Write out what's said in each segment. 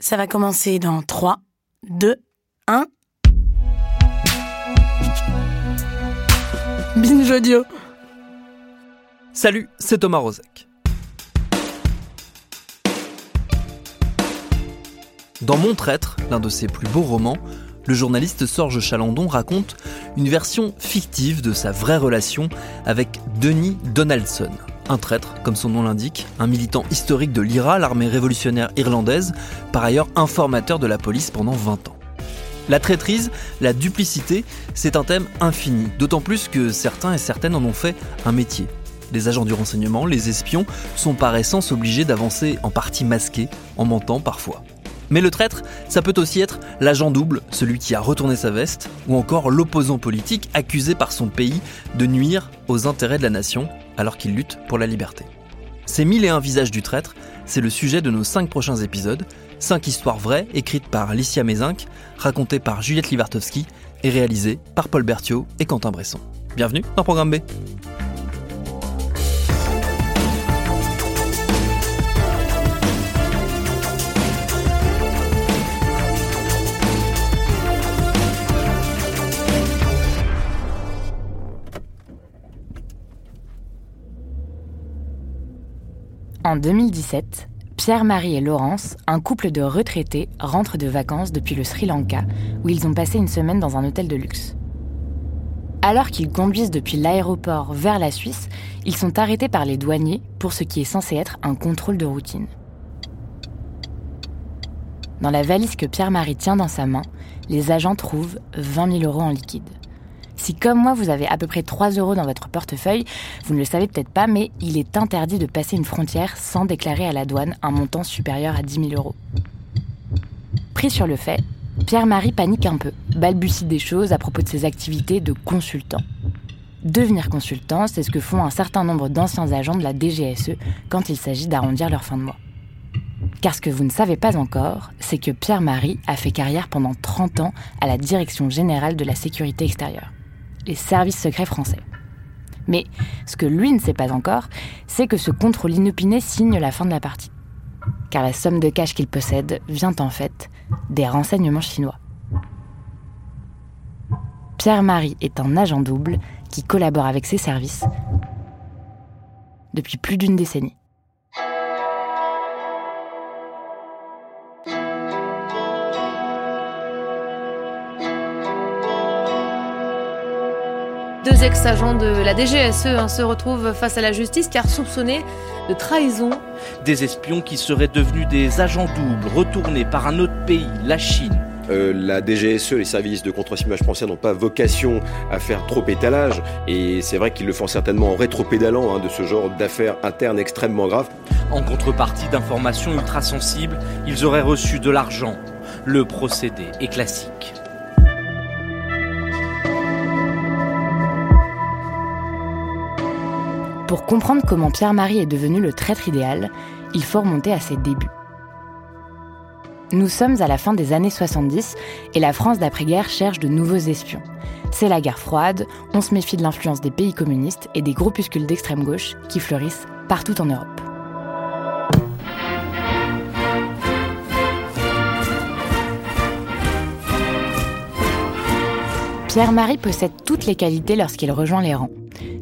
Ça va commencer dans 3, 2, 1. Binge audio. Salut, c'est Thomas Rozek. Dans Mon traître, l'un de ses plus beaux romans, le journaliste Sorge Chalandon raconte une version fictive de sa vraie relation avec Denis Donaldson. Un traître, comme son nom l'indique, un militant historique de l'IRA, l'armée révolutionnaire irlandaise, par ailleurs informateur de la police pendant 20 ans. La traîtrise, la duplicité, c'est un thème infini, d'autant plus que certains et certaines en ont fait un métier. Les agents du renseignement, les espions, sont par essence obligés d'avancer en partie masqués, en mentant parfois. Mais le traître, ça peut aussi être l'agent double, celui qui a retourné sa veste, ou encore l'opposant politique accusé par son pays de nuire aux intérêts de la nation alors qu'il lutte pour la liberté. Ces mille et un visages du traître, c'est le sujet de nos cinq prochains épisodes, cinq histoires vraies écrites par Alicia Mézinck, racontées par Juliette Livartowski et réalisées par Paul Berthiaud et Quentin Bresson. Bienvenue dans Programme B. En 2017, Pierre-Marie et Laurence, un couple de retraités, rentrent de vacances depuis le Sri Lanka, où ils ont passé une semaine dans un hôtel de luxe. Alors qu'ils conduisent depuis l'aéroport vers la Suisse, ils sont arrêtés par les douaniers pour ce qui est censé être un contrôle de routine. Dans la valise que Pierre-Marie tient dans sa main, les agents trouvent 20 000 euros en liquide. Si comme moi vous avez à peu près 3 euros dans votre portefeuille, vous ne le savez peut-être pas, mais il est interdit de passer une frontière sans déclarer à la douane un montant supérieur à 10 000 euros. Pris sur le fait, Pierre-Marie panique un peu, balbutie des choses à propos de ses activités de consultant. Devenir consultant, c'est ce que font un certain nombre d'anciens agents de la DGSE quand il s'agit d'arrondir leur fin de mois. Car ce que vous ne savez pas encore, c'est que Pierre-Marie a fait carrière pendant 30 ans à la Direction générale de la sécurité extérieure les services secrets français. Mais ce que lui ne sait pas encore, c'est que ce contrôle inopiné signe la fin de la partie. Car la somme de cash qu'il possède vient en fait des renseignements chinois. Pierre-Marie est un agent double qui collabore avec ses services depuis plus d'une décennie. Deux ex-agents de la DGSE hein, se retrouvent face à la justice car soupçonnés de trahison. Des espions qui seraient devenus des agents doubles, retournés par un autre pays, la Chine. Euh, la DGSE, les services de contre-espionnage français n'ont pas vocation à faire trop étalage, et c'est vrai qu'ils le font certainement en rétropédalant hein, de ce genre d'affaires internes extrêmement graves. En contrepartie d'informations ultra sensibles, ils auraient reçu de l'argent. Le procédé est classique. Pour comprendre comment Pierre-Marie est devenu le traître idéal, il faut remonter à ses débuts. Nous sommes à la fin des années 70 et la France d'après-guerre cherche de nouveaux espions. C'est la guerre froide, on se méfie de l'influence des pays communistes et des groupuscules d'extrême gauche qui fleurissent partout en Europe. Pierre-Marie possède toutes les qualités lorsqu'il rejoint les rangs.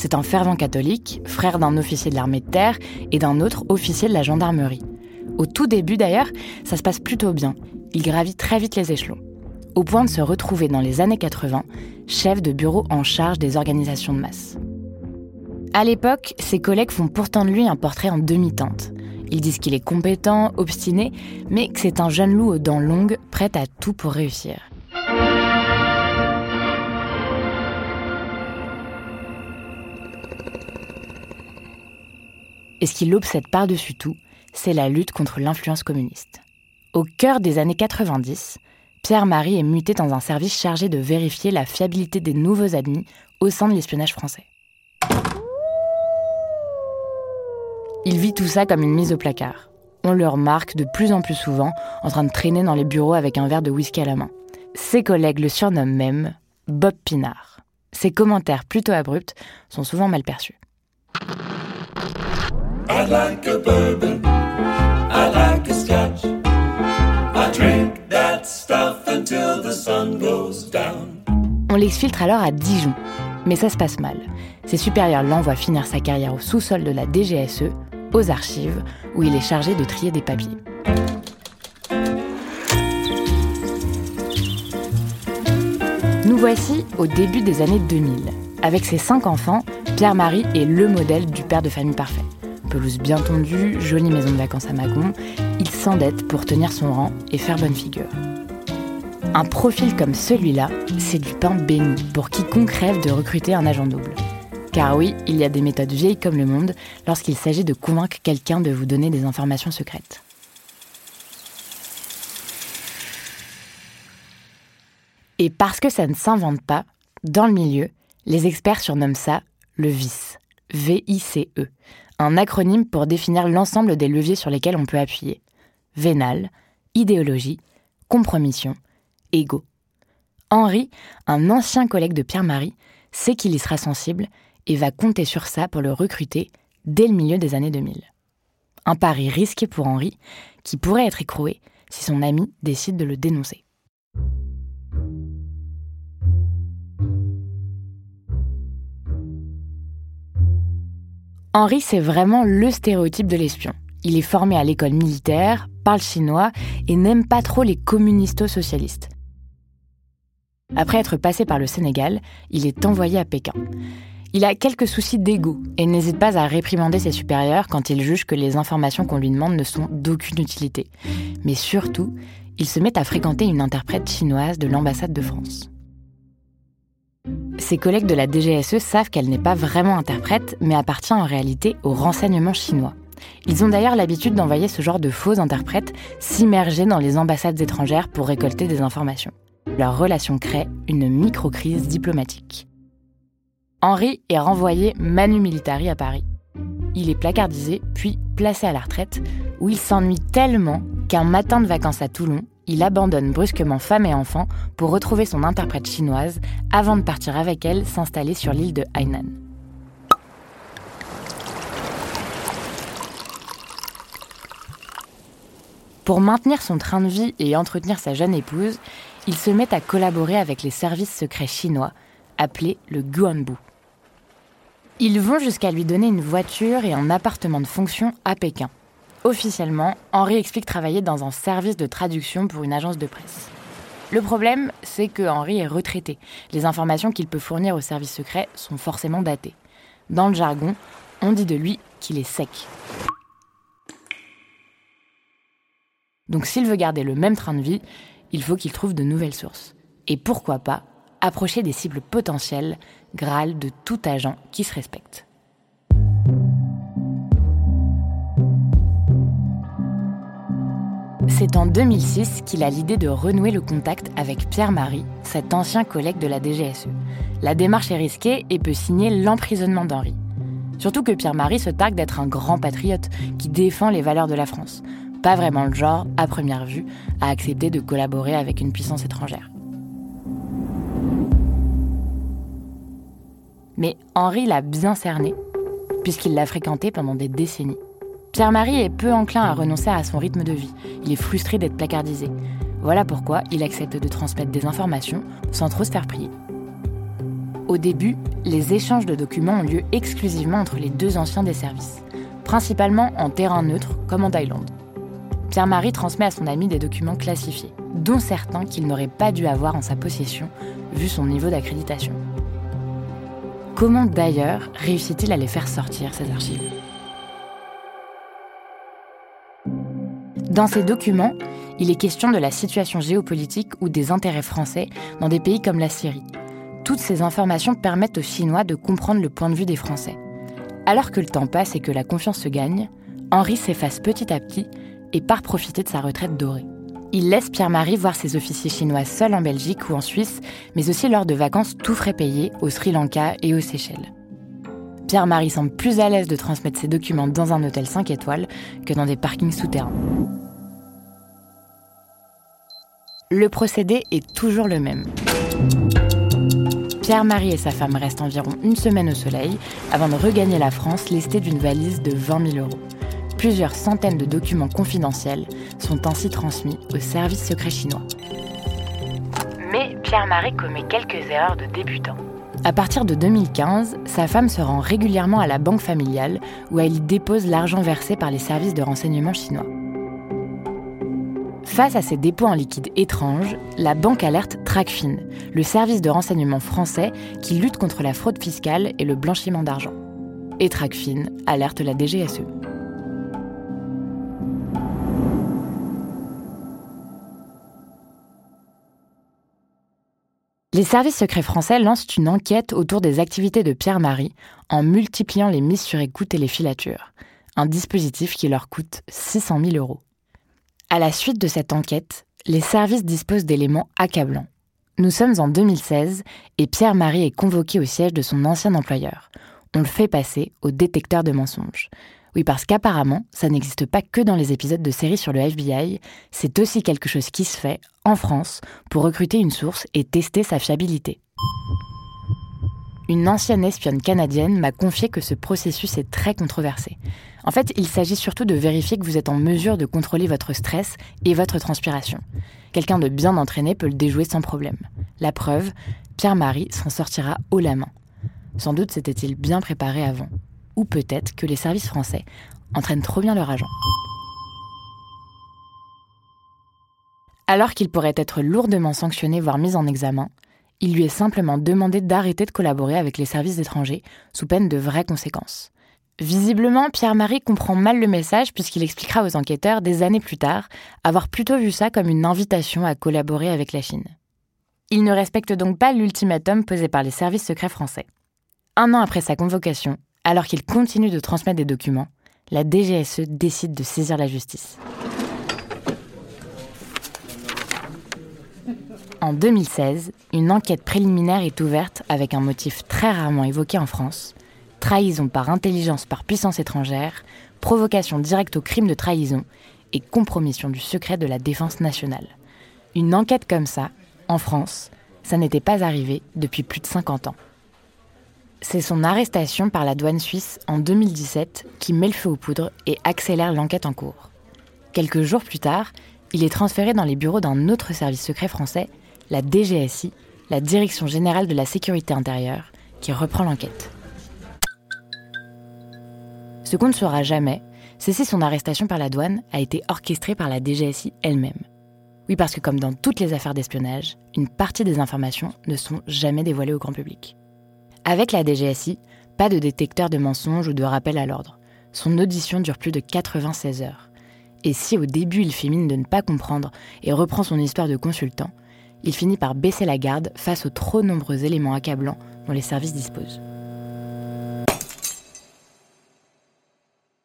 C'est un fervent catholique, frère d'un officier de l'armée de terre et d'un autre officier de la gendarmerie. Au tout début d'ailleurs, ça se passe plutôt bien. Il gravit très vite les échelons, au point de se retrouver dans les années 80 chef de bureau en charge des organisations de masse. À l'époque, ses collègues font pourtant de lui un portrait en demi-teinte. Ils disent qu'il est compétent, obstiné, mais que c'est un jeune loup aux dents longues, prêt à tout pour réussir. Et ce qui l'obsède par-dessus tout, c'est la lutte contre l'influence communiste. Au cœur des années 90, Pierre-Marie est muté dans un service chargé de vérifier la fiabilité des nouveaux admis au sein de l'espionnage français. Il vit tout ça comme une mise au placard. On le remarque de plus en plus souvent en train de traîner dans les bureaux avec un verre de whisky à la main. Ses collègues le surnomment même Bob Pinard. Ses commentaires plutôt abrupts sont souvent mal perçus. On l'exfiltre alors à Dijon, mais ça se passe mal. Ses supérieurs l'envoient finir sa carrière au sous-sol de la DGSE, aux archives, où il est chargé de trier des papiers. Nous voici au début des années 2000. Avec ses cinq enfants, Pierre-Marie est le modèle du père de famille parfait. Pelouse bien tondue, jolie maison de vacances à Mâcon, il s'endette pour tenir son rang et faire bonne figure. Un profil comme celui-là, c'est du pain béni pour quiconque rêve de recruter un agent double. Car oui, il y a des méthodes vieilles comme le monde lorsqu'il s'agit de convaincre quelqu'un de vous donner des informations secrètes. Et parce que ça ne s'invente pas, dans le milieu, les experts surnomment ça le VICE, V-I-C-E, un acronyme pour définir l'ensemble des leviers sur lesquels on peut appuyer. Vénal, idéologie, compromission, ego. Henri, un ancien collègue de Pierre-Marie, sait qu'il y sera sensible et va compter sur ça pour le recruter dès le milieu des années 2000. Un pari risqué pour Henri, qui pourrait être écroué si son ami décide de le dénoncer. Henri, c'est vraiment le stéréotype de l'espion. Il est formé à l'école militaire, parle chinois et n'aime pas trop les communisto-socialistes. Après être passé par le Sénégal, il est envoyé à Pékin. Il a quelques soucis d'ego et n'hésite pas à réprimander ses supérieurs quand il juge que les informations qu'on lui demande ne sont d'aucune utilité. Mais surtout, il se met à fréquenter une interprète chinoise de l'ambassade de France. Ses collègues de la DGSE savent qu'elle n'est pas vraiment interprète, mais appartient en réalité au renseignement chinois. Ils ont d'ailleurs l'habitude d'envoyer ce genre de faux interprètes s'immerger dans les ambassades étrangères pour récolter des informations. Leur relation crée une micro-crise diplomatique. Henri est renvoyé manu militari à Paris. Il est placardisé, puis placé à la retraite, où il s'ennuie tellement qu'un matin de vacances à Toulon, il abandonne brusquement femme et enfants pour retrouver son interprète chinoise avant de partir avec elle s'installer sur l'île de Hainan. Pour maintenir son train de vie et entretenir sa jeune épouse, il se met à collaborer avec les services secrets chinois, appelés le Guanbu. Ils vont jusqu'à lui donner une voiture et un appartement de fonction à Pékin. Officiellement, Henri explique travailler dans un service de traduction pour une agence de presse. Le problème, c'est que Henri est retraité. Les informations qu'il peut fournir au service secret sont forcément datées. Dans le jargon, on dit de lui qu'il est sec. Donc s'il veut garder le même train de vie, il faut qu'il trouve de nouvelles sources. Et pourquoi pas approcher des cibles potentielles, Graal de tout agent qui se respecte. C'est en 2006 qu'il a l'idée de renouer le contact avec Pierre-Marie, cet ancien collègue de la DGSE. La démarche est risquée et peut signer l'emprisonnement d'Henri. Surtout que Pierre-Marie se targue d'être un grand patriote qui défend les valeurs de la France. Pas vraiment le genre, à première vue, à accepter de collaborer avec une puissance étrangère. Mais Henri l'a bien cerné, puisqu'il l'a fréquenté pendant des décennies. Pierre-Marie est peu enclin à renoncer à son rythme de vie. Il est frustré d'être placardisé. Voilà pourquoi il accepte de transmettre des informations sans trop se faire prier. Au début, les échanges de documents ont lieu exclusivement entre les deux anciens des services, principalement en terrain neutre comme en Thaïlande. Pierre-Marie transmet à son ami des documents classifiés, dont certains qu'il n'aurait pas dû avoir en sa possession vu son niveau d'accréditation. Comment d'ailleurs réussit-il à les faire sortir, ces archives? Dans ces documents, il est question de la situation géopolitique ou des intérêts français dans des pays comme la Syrie. Toutes ces informations permettent aux Chinois de comprendre le point de vue des Français. Alors que le temps passe et que la confiance se gagne, Henri s'efface petit à petit et part profiter de sa retraite dorée. Il laisse Pierre-Marie voir ses officiers chinois seuls en Belgique ou en Suisse, mais aussi lors de vacances tout frais payés au Sri Lanka et aux Seychelles. Pierre-Marie semble plus à l'aise de transmettre ses documents dans un hôtel 5 étoiles que dans des parkings souterrains. Le procédé est toujours le même. Pierre-Marie et sa femme restent environ une semaine au soleil avant de regagner la France lestée d'une valise de 20 000 euros. Plusieurs centaines de documents confidentiels sont ainsi transmis au service secret chinois. Mais Pierre-Marie commet quelques erreurs de débutant. À partir de 2015, sa femme se rend régulièrement à la banque familiale où elle y dépose l'argent versé par les services de renseignement chinois. Face à ces dépôts en liquide étranges, la banque alerte TRACFIN, le service de renseignement français qui lutte contre la fraude fiscale et le blanchiment d'argent. Et TRACFIN alerte la DGSE. Les services secrets français lancent une enquête autour des activités de Pierre-Marie en multipliant les mises sur écoute et les filatures, un dispositif qui leur coûte 600 000 euros. À la suite de cette enquête, les services disposent d'éléments accablants. Nous sommes en 2016 et Pierre-Marie est convoqué au siège de son ancien employeur. On le fait passer au détecteur de mensonges. Oui, parce qu'apparemment, ça n'existe pas que dans les épisodes de séries sur le FBI, c'est aussi quelque chose qui se fait, en France, pour recruter une source et tester sa fiabilité. Une ancienne espionne canadienne m'a confié que ce processus est très controversé. En fait, il s'agit surtout de vérifier que vous êtes en mesure de contrôler votre stress et votre transpiration. Quelqu'un de bien entraîné peut le déjouer sans problème. La preuve, Pierre-Marie s'en sortira haut la main. Sans doute s'était-il bien préparé avant ou peut-être que les services français entraînent trop bien leur agent. Alors qu'il pourrait être lourdement sanctionné, voire mis en examen, il lui est simplement demandé d'arrêter de collaborer avec les services étrangers sous peine de vraies conséquences. Visiblement, Pierre-Marie comprend mal le message puisqu'il expliquera aux enquêteurs des années plus tard avoir plutôt vu ça comme une invitation à collaborer avec la Chine. Il ne respecte donc pas l'ultimatum posé par les services secrets français. Un an après sa convocation, alors qu'il continue de transmettre des documents, la DGSE décide de saisir la justice. En 2016, une enquête préliminaire est ouverte avec un motif très rarement évoqué en France, trahison par intelligence par puissance étrangère, provocation directe au crime de trahison et compromission du secret de la défense nationale. Une enquête comme ça, en France, ça n'était pas arrivé depuis plus de 50 ans. C'est son arrestation par la douane suisse en 2017 qui met le feu aux poudres et accélère l'enquête en cours. Quelques jours plus tard, il est transféré dans les bureaux d'un autre service secret français, la DGSI, la Direction générale de la sécurité intérieure, qui reprend l'enquête. Ce qu'on ne saura jamais, c'est si son arrestation par la douane a été orchestrée par la DGSI elle-même. Oui, parce que comme dans toutes les affaires d'espionnage, une partie des informations ne sont jamais dévoilées au grand public. Avec la DGSI, pas de détecteur de mensonges ou de rappel à l'ordre. Son audition dure plus de 96 heures. Et si au début il fait mine de ne pas comprendre et reprend son histoire de consultant, il finit par baisser la garde face aux trop nombreux éléments accablants dont les services disposent.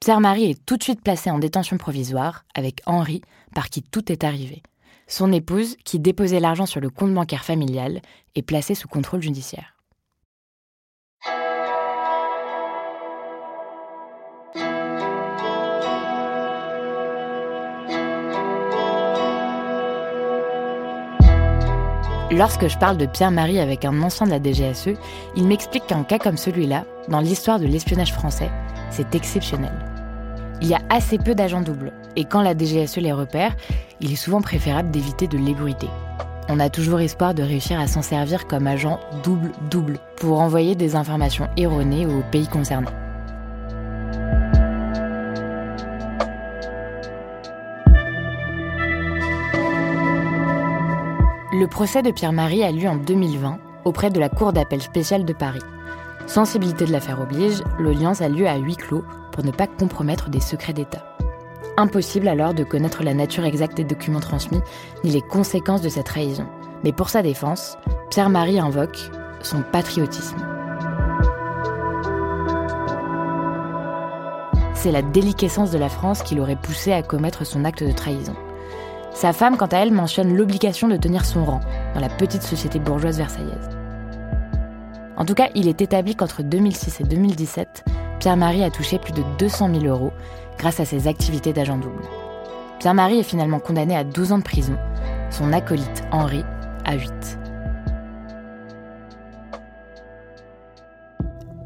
Pierre-Marie est tout de suite placé en détention provisoire avec Henri, par qui tout est arrivé. Son épouse, qui déposait l'argent sur le compte bancaire familial, est placée sous contrôle judiciaire. Lorsque je parle de Pierre-Marie avec un ancien de la DGSE, il m'explique qu'un cas comme celui-là, dans l'histoire de l'espionnage français, c'est exceptionnel. Il y a assez peu d'agents doubles, et quand la DGSE les repère, il est souvent préférable d'éviter de l'ébruiter. On a toujours espoir de réussir à s'en servir comme agent double-double pour envoyer des informations erronées aux pays concernés. Le procès de Pierre-Marie a lieu en 2020 auprès de la Cour d'appel spéciale de Paris. Sensibilité de l'affaire oblige, l'audience a lieu à huis clos pour ne pas compromettre des secrets d'État. Impossible alors de connaître la nature exacte des documents transmis ni les conséquences de cette trahison. Mais pour sa défense, Pierre-Marie invoque son patriotisme. c'est la déliquescence de la France qui l'aurait poussé à commettre son acte de trahison. Sa femme, quant à elle, mentionne l'obligation de tenir son rang dans la petite société bourgeoise versaillaise. En tout cas, il est établi qu'entre 2006 et 2017, Pierre-Marie a touché plus de 200 000 euros grâce à ses activités d'agent double. Pierre-Marie est finalement condamné à 12 ans de prison, son acolyte Henri à 8.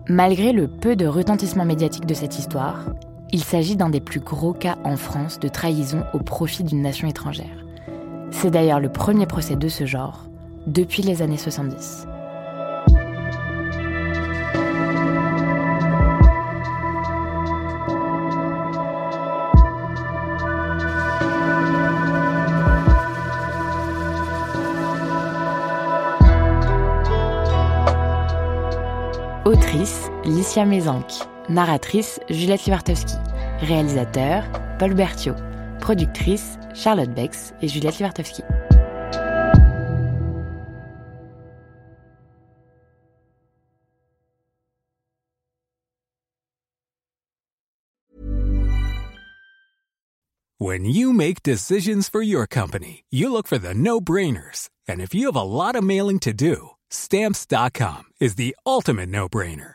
Malgré le peu de retentissement médiatique de cette histoire, il s'agit d'un des plus gros cas en France de trahison au profit d'une nation étrangère. C'est d'ailleurs le premier procès de ce genre depuis les années 70. Licia Mézanck. Narratrice, Juliette Livartowski. Réalisateur, Paul Berthiaud. Productrice, Charlotte Bex et Juliette Livartowski. When you make decisions for your company, you look for the no-brainers. And if you have a lot of mailing to do, Stamps.com is the ultimate no brainer.